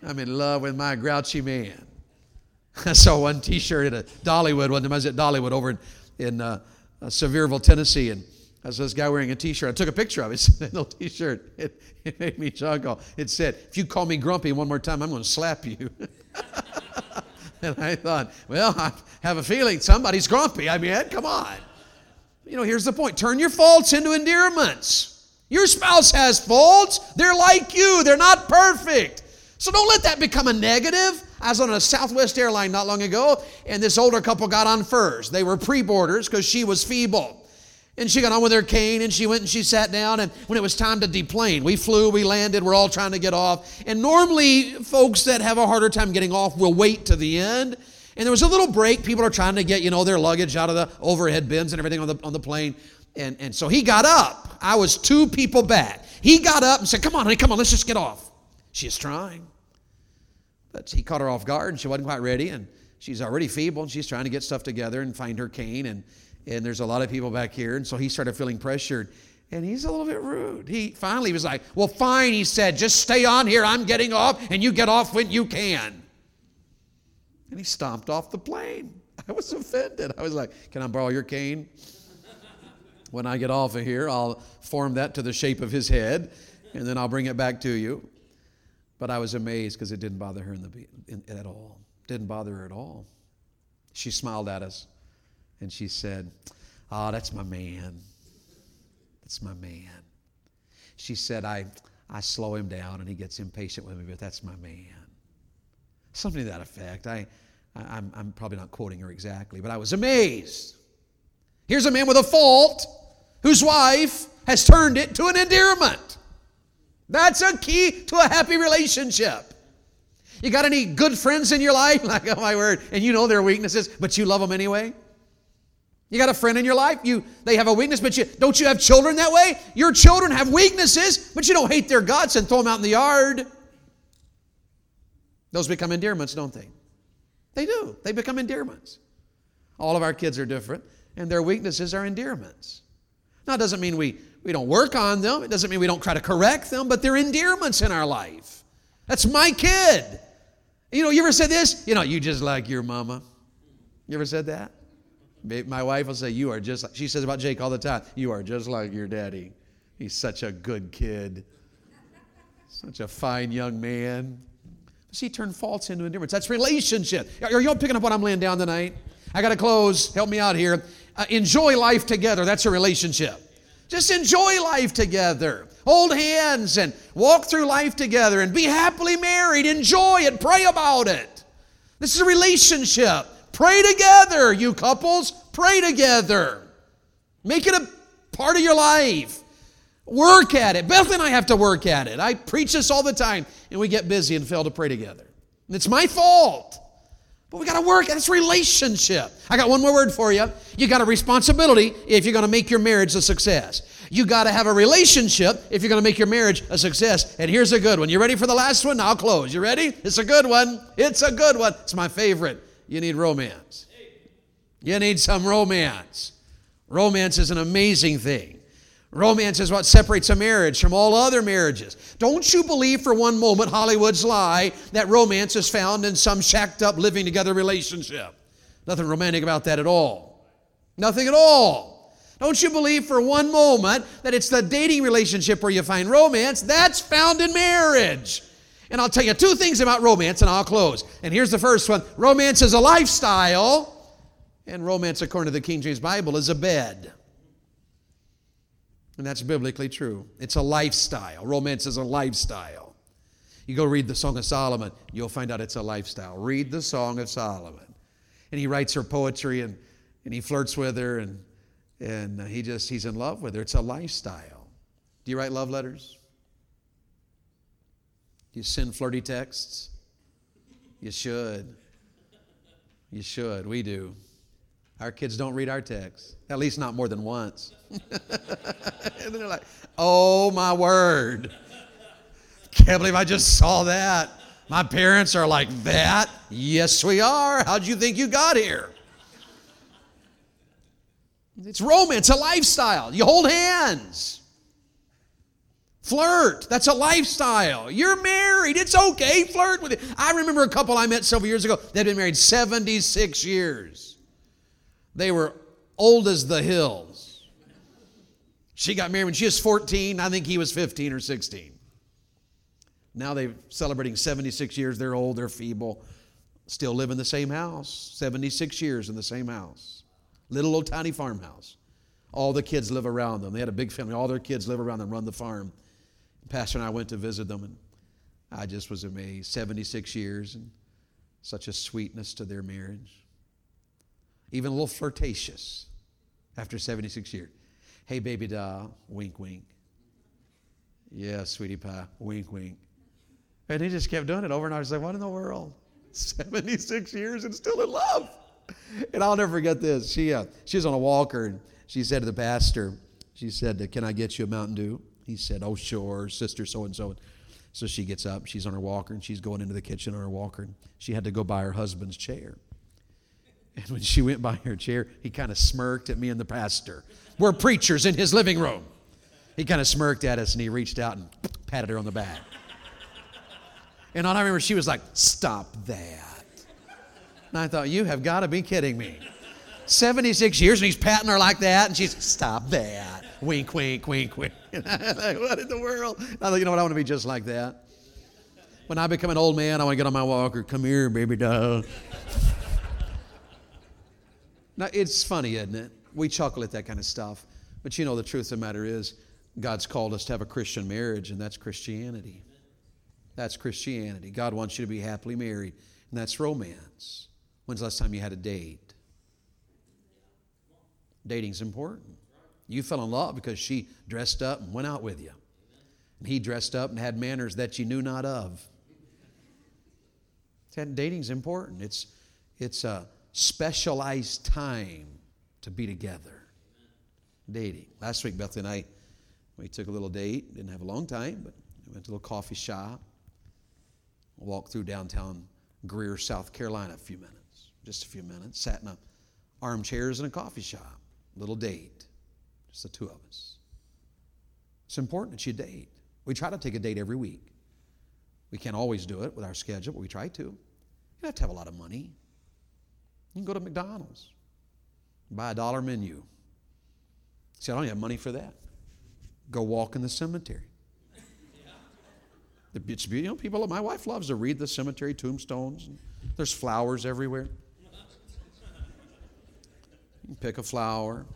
I'm in love with my grouchy man. I saw one T-shirt at a Dollywood one time. I was at Dollywood over in, in uh, Sevierville, Tennessee, and I saw this guy wearing a T-shirt. I took a picture of it. Little T-shirt. It, it made me chuckle. It said, "If you call me grumpy one more time, I'm going to slap you." and I thought, well, I have a feeling somebody's grumpy. I mean, come on. You know, here's the point: turn your faults into endearments. Your spouse has faults. They're like you, they're not perfect. So don't let that become a negative. I was on a Southwest airline not long ago, and this older couple got on first. They were pre boarders because she was feeble. And she got on with her cane and she went and she sat down. And when it was time to deplane, we flew, we landed, we're all trying to get off. And normally, folks that have a harder time getting off will wait to the end. And there was a little break. People are trying to get, you know, their luggage out of the overhead bins and everything on the, on the plane. And, and so he got up. I was two people back. He got up and said, Come on, honey, come on, let's just get off. She's trying. But he caught her off guard and she wasn't quite ready. And she's already feeble and she's trying to get stuff together and find her cane. And and there's a lot of people back here. And so he started feeling pressured. And he's a little bit rude. He finally was like, Well, fine, he said, just stay on here. I'm getting off, and you get off when you can. And he stomped off the plane. I was offended. I was like, Can I borrow your cane? when I get off of here, I'll form that to the shape of his head, and then I'll bring it back to you. But I was amazed because it didn't bother her in the, in, at all. Didn't bother her at all. She smiled at us. And she said, Oh, that's my man. That's my man. She said, I, I slow him down and he gets impatient with me, but that's my man. Something to that effect. I, I, am I'm probably not quoting her exactly, but I was amazed. Here's a man with a fault whose wife has turned it to an endearment. That's a key to a happy relationship. You got any good friends in your life? Like, oh my word, and you know their weaknesses, but you love them anyway? You got a friend in your life, you they have a weakness, but you don't you have children that way? Your children have weaknesses, but you don't hate their guts and throw them out in the yard. Those become endearments, don't they? They do. They become endearments. All of our kids are different, and their weaknesses are endearments. Now, it doesn't mean we, we don't work on them, it doesn't mean we don't try to correct them, but they're endearments in our life. That's my kid. You know, you ever said this? You know, you just like your mama. You ever said that? My wife will say, You are just she says about Jake all the time, You are just like your daddy. He's such a good kid, such a fine young man. See, turn faults into endurance. That's relationship. Are y'all picking up what I'm laying down tonight? I got to close. Help me out here. Uh, enjoy life together. That's a relationship. Just enjoy life together. Hold hands and walk through life together and be happily married. Enjoy it. Pray about it. This is a relationship. Pray together, you couples. Pray together. Make it a part of your life. Work at it. Beth and I have to work at it. I preach this all the time, and we get busy and fail to pray together. And it's my fault. But we got to work at this relationship. I got one more word for you. You got a responsibility if you're going to make your marriage a success. You got to have a relationship if you're going to make your marriage a success. And here's a good one. You ready for the last one? I'll close. You ready? It's a good one. It's a good one. It's my favorite. You need romance. You need some romance. Romance is an amazing thing. Romance is what separates a marriage from all other marriages. Don't you believe for one moment Hollywood's lie that romance is found in some shacked up living together relationship. Nothing romantic about that at all. Nothing at all. Don't you believe for one moment that it's the dating relationship where you find romance? That's found in marriage. And I'll tell you two things about romance and I'll close. And here's the first one romance is a lifestyle, and romance, according to the King James Bible, is a bed. And that's biblically true. It's a lifestyle. Romance is a lifestyle. You go read the Song of Solomon, you'll find out it's a lifestyle. Read the Song of Solomon. And he writes her poetry and, and he flirts with her and, and he just, he's in love with her. It's a lifestyle. Do you write love letters? You send flirty texts? You should. You should. We do. Our kids don't read our texts, at least not more than once. and they're like, oh my word. Can't believe I just saw that. My parents are like, that? Yes, we are. How'd you think you got here? It's romance, a lifestyle. You hold hands. Flirt. That's a lifestyle. You're married. It's okay. Flirt with it. I remember a couple I met several years ago. They'd been married 76 years. They were old as the hills. She got married when she was 14. I think he was 15 or 16. Now they're celebrating 76 years. They're old, they're feeble, still live in the same house. 76 years in the same house. Little old tiny farmhouse. All the kids live around them. They had a big family. All their kids live around them, run the farm. Pastor and I went to visit them, and I just was amazed. 76 years and such a sweetness to their marriage. Even a little flirtatious after 76 years. Hey, baby doll, wink, wink. Yeah, sweetie pie, wink, wink. And he just kept doing it over and over. I was like, what in the world? 76 years and still in love. And I'll never forget this. She, uh, she was on a walker and she said to the pastor, she said, Can I get you a Mountain Dew? He said, Oh, sure, sister so and so. So she gets up, she's on her walker, and she's going into the kitchen on her walker. And she had to go by her husband's chair. And when she went by her chair, he kind of smirked at me and the pastor. We're preachers in his living room. He kind of smirked at us and he reached out and patted her on the back. And all I remember she was like, Stop that. And I thought, You have got to be kidding me. 76 years and he's patting her like that, and she's, Stop that. Wink, wink, wink, wink. what in the world? I thought, You know what? I want to be just like that. When I become an old man, I want to get on my walker. Come here, baby doll. now, it's funny, isn't it? We chuckle at that kind of stuff. But you know, the truth of the matter is, God's called us to have a Christian marriage, and that's Christianity. That's Christianity. God wants you to be happily married, and that's romance. When's the last time you had a date? Dating's important. You fell in love because she dressed up and went out with you. And he dressed up and had manners that you knew not of. Dating's important. It's, it's a specialized time to be together. Dating. Last week, Beth and I, we took a little date. Didn't have a long time, but we went to a little coffee shop. Walked through downtown Greer, South Carolina, a few minutes, just a few minutes. Sat in a armchairs in a coffee shop. Little date, just the two of us. It's important that you date. We try to take a date every week. We can't always do it with our schedule, but we try to. You don't have to have a lot of money. You can go to McDonald's, buy a dollar menu. See, I don't have money for that. Go walk in the cemetery. It's beautiful. You know, people, my wife loves to read the cemetery tombstones. There's flowers everywhere. You can pick a flower.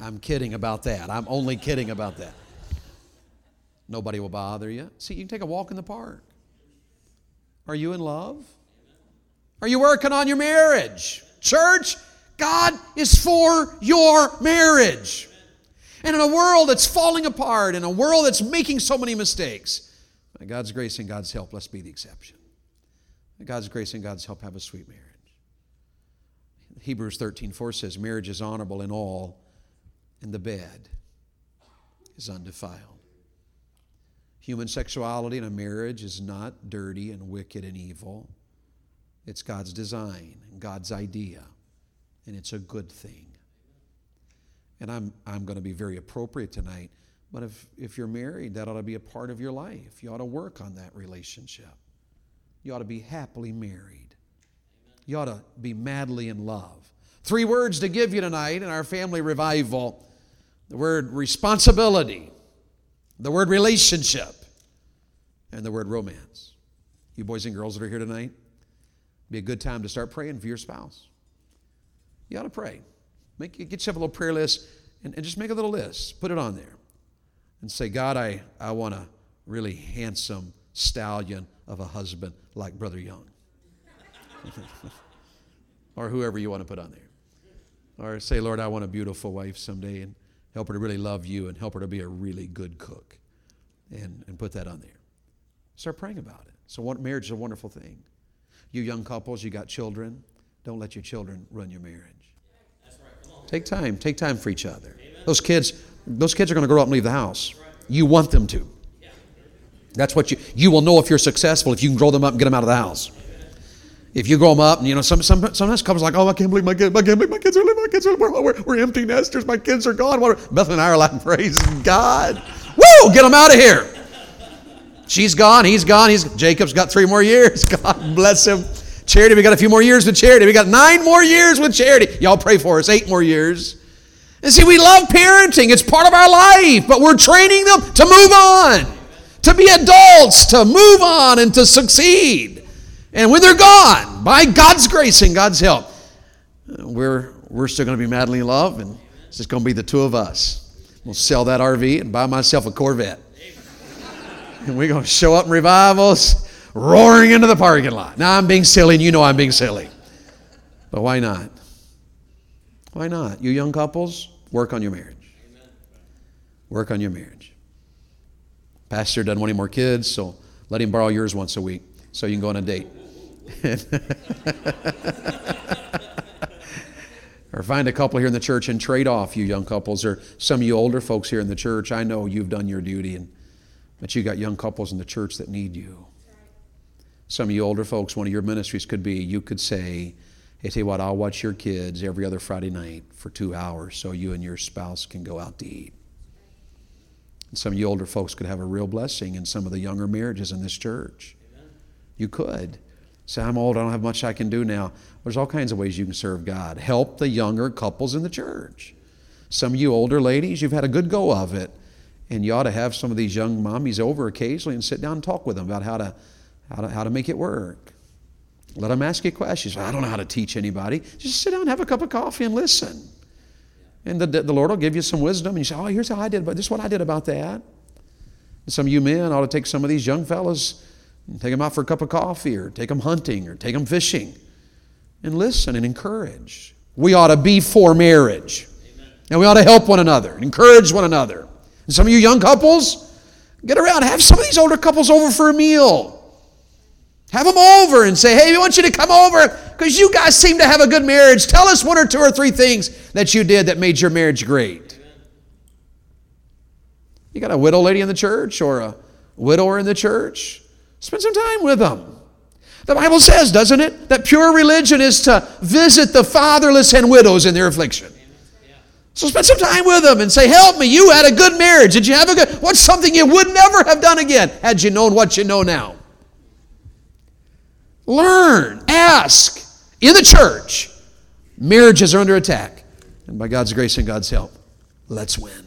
I'm kidding about that. I'm only kidding about that. Nobody will bother you. See, you can take a walk in the park. Are you in love? Are you working on your marriage? Church, God is for your marriage. And in a world that's falling apart, in a world that's making so many mistakes, by God's grace and God's help, let's be the exception. By God's grace and God's help, have a sweet marriage. Hebrews 13 4 says, Marriage is honorable in all, the bed is undefiled. Human sexuality in a marriage is not dirty and wicked and evil. It's God's design and God's idea, and it's a good thing. And I'm, I'm going to be very appropriate tonight, but if, if you're married, that ought to be a part of your life. You ought to work on that relationship. You ought to be happily married. You ought to be madly in love. Three words to give you tonight in our family revival the word responsibility, the word relationship, and the word romance. You boys and girls that are here tonight, be a good time to start praying for your spouse. You ought to pray. Make, get yourself a little prayer list and, and just make a little list. Put it on there. And say, God, I, I want a really handsome stallion of a husband like Brother Young. or whoever you want to put on there. Or say, Lord, I want a beautiful wife someday and help her to really love you and help her to be a really good cook. And, and put that on there. Start praying about it. So, marriage is a wonderful thing. You young couples, you got children, don't let your children run your marriage. Take time. Take time for each other. Those kids, those kids are going to grow up and leave the house. You want them to. That's what you you will know if you're successful if you can grow them up and get them out of the house. If you grow them up, and you know, some, some sometimes couples like, oh, I can't believe my kids, I can't believe my kids are living, my kids are living, we're, we're empty nesters, my kids are gone. Beth and I are like, praise God. Woo! Get them out of here. She's gone, he's gone, he's Jacob's got three more years. God bless him. Charity, we got a few more years with charity. We got nine more years with charity. Y'all pray for us, eight more years. And see, we love parenting, it's part of our life, but we're training them to move on, to be adults, to move on and to succeed. And when they're gone, by God's grace and God's help, we're, we're still going to be madly in love, and it's just going to be the two of us. We'll sell that RV and buy myself a Corvette. And we're going to show up in revivals, roaring into the parking lot. Now, I'm being silly, and you know I'm being silly. But why not? Why not? You young couples, work on your marriage. Work on your marriage. Pastor doesn't want any more kids, so let him borrow yours once a week so you can go on a date. or find a couple here in the church and trade off, you young couples, or some of you older folks here in the church. I know you've done your duty, and, but you got young couples in the church that need you. Some of you older folks, one of your ministries could be you could say, Hey, tell you what, I'll watch your kids every other Friday night for two hours so you and your spouse can go out to eat. And some of you older folks could have a real blessing in some of the younger marriages in this church. Amen. You could. Say, I'm old, I don't have much I can do now. There's all kinds of ways you can serve God. Help the younger couples in the church. Some of you older ladies, you've had a good go of it. And you ought to have some of these young mommies over occasionally and sit down and talk with them about how to, how to, how to make it work. Let them ask you questions. I don't know how to teach anybody. Just sit down have a cup of coffee and listen. And the, the Lord will give you some wisdom. And you say, oh, here's how I did, but this is what I did about that. And some of you men ought to take some of these young and take them out for a cup of coffee or take them hunting or take them fishing and listen and encourage. We ought to be for marriage. Amen. And we ought to help one another and encourage one another. And some of you young couples, get around, have some of these older couples over for a meal. Have them over and say, hey, we want you to come over because you guys seem to have a good marriage. Tell us one or two or three things that you did that made your marriage great. You got a widow lady in the church or a widower in the church? Spend some time with them. The Bible says, doesn't it, that pure religion is to visit the fatherless and widows in their affliction. So spend some time with them and say, Help me, you had a good marriage. Did you have a good what's something you would never have done again had you known what you know now? Learn, ask in the church. Marriages are under attack. And by God's grace and God's help, let's win.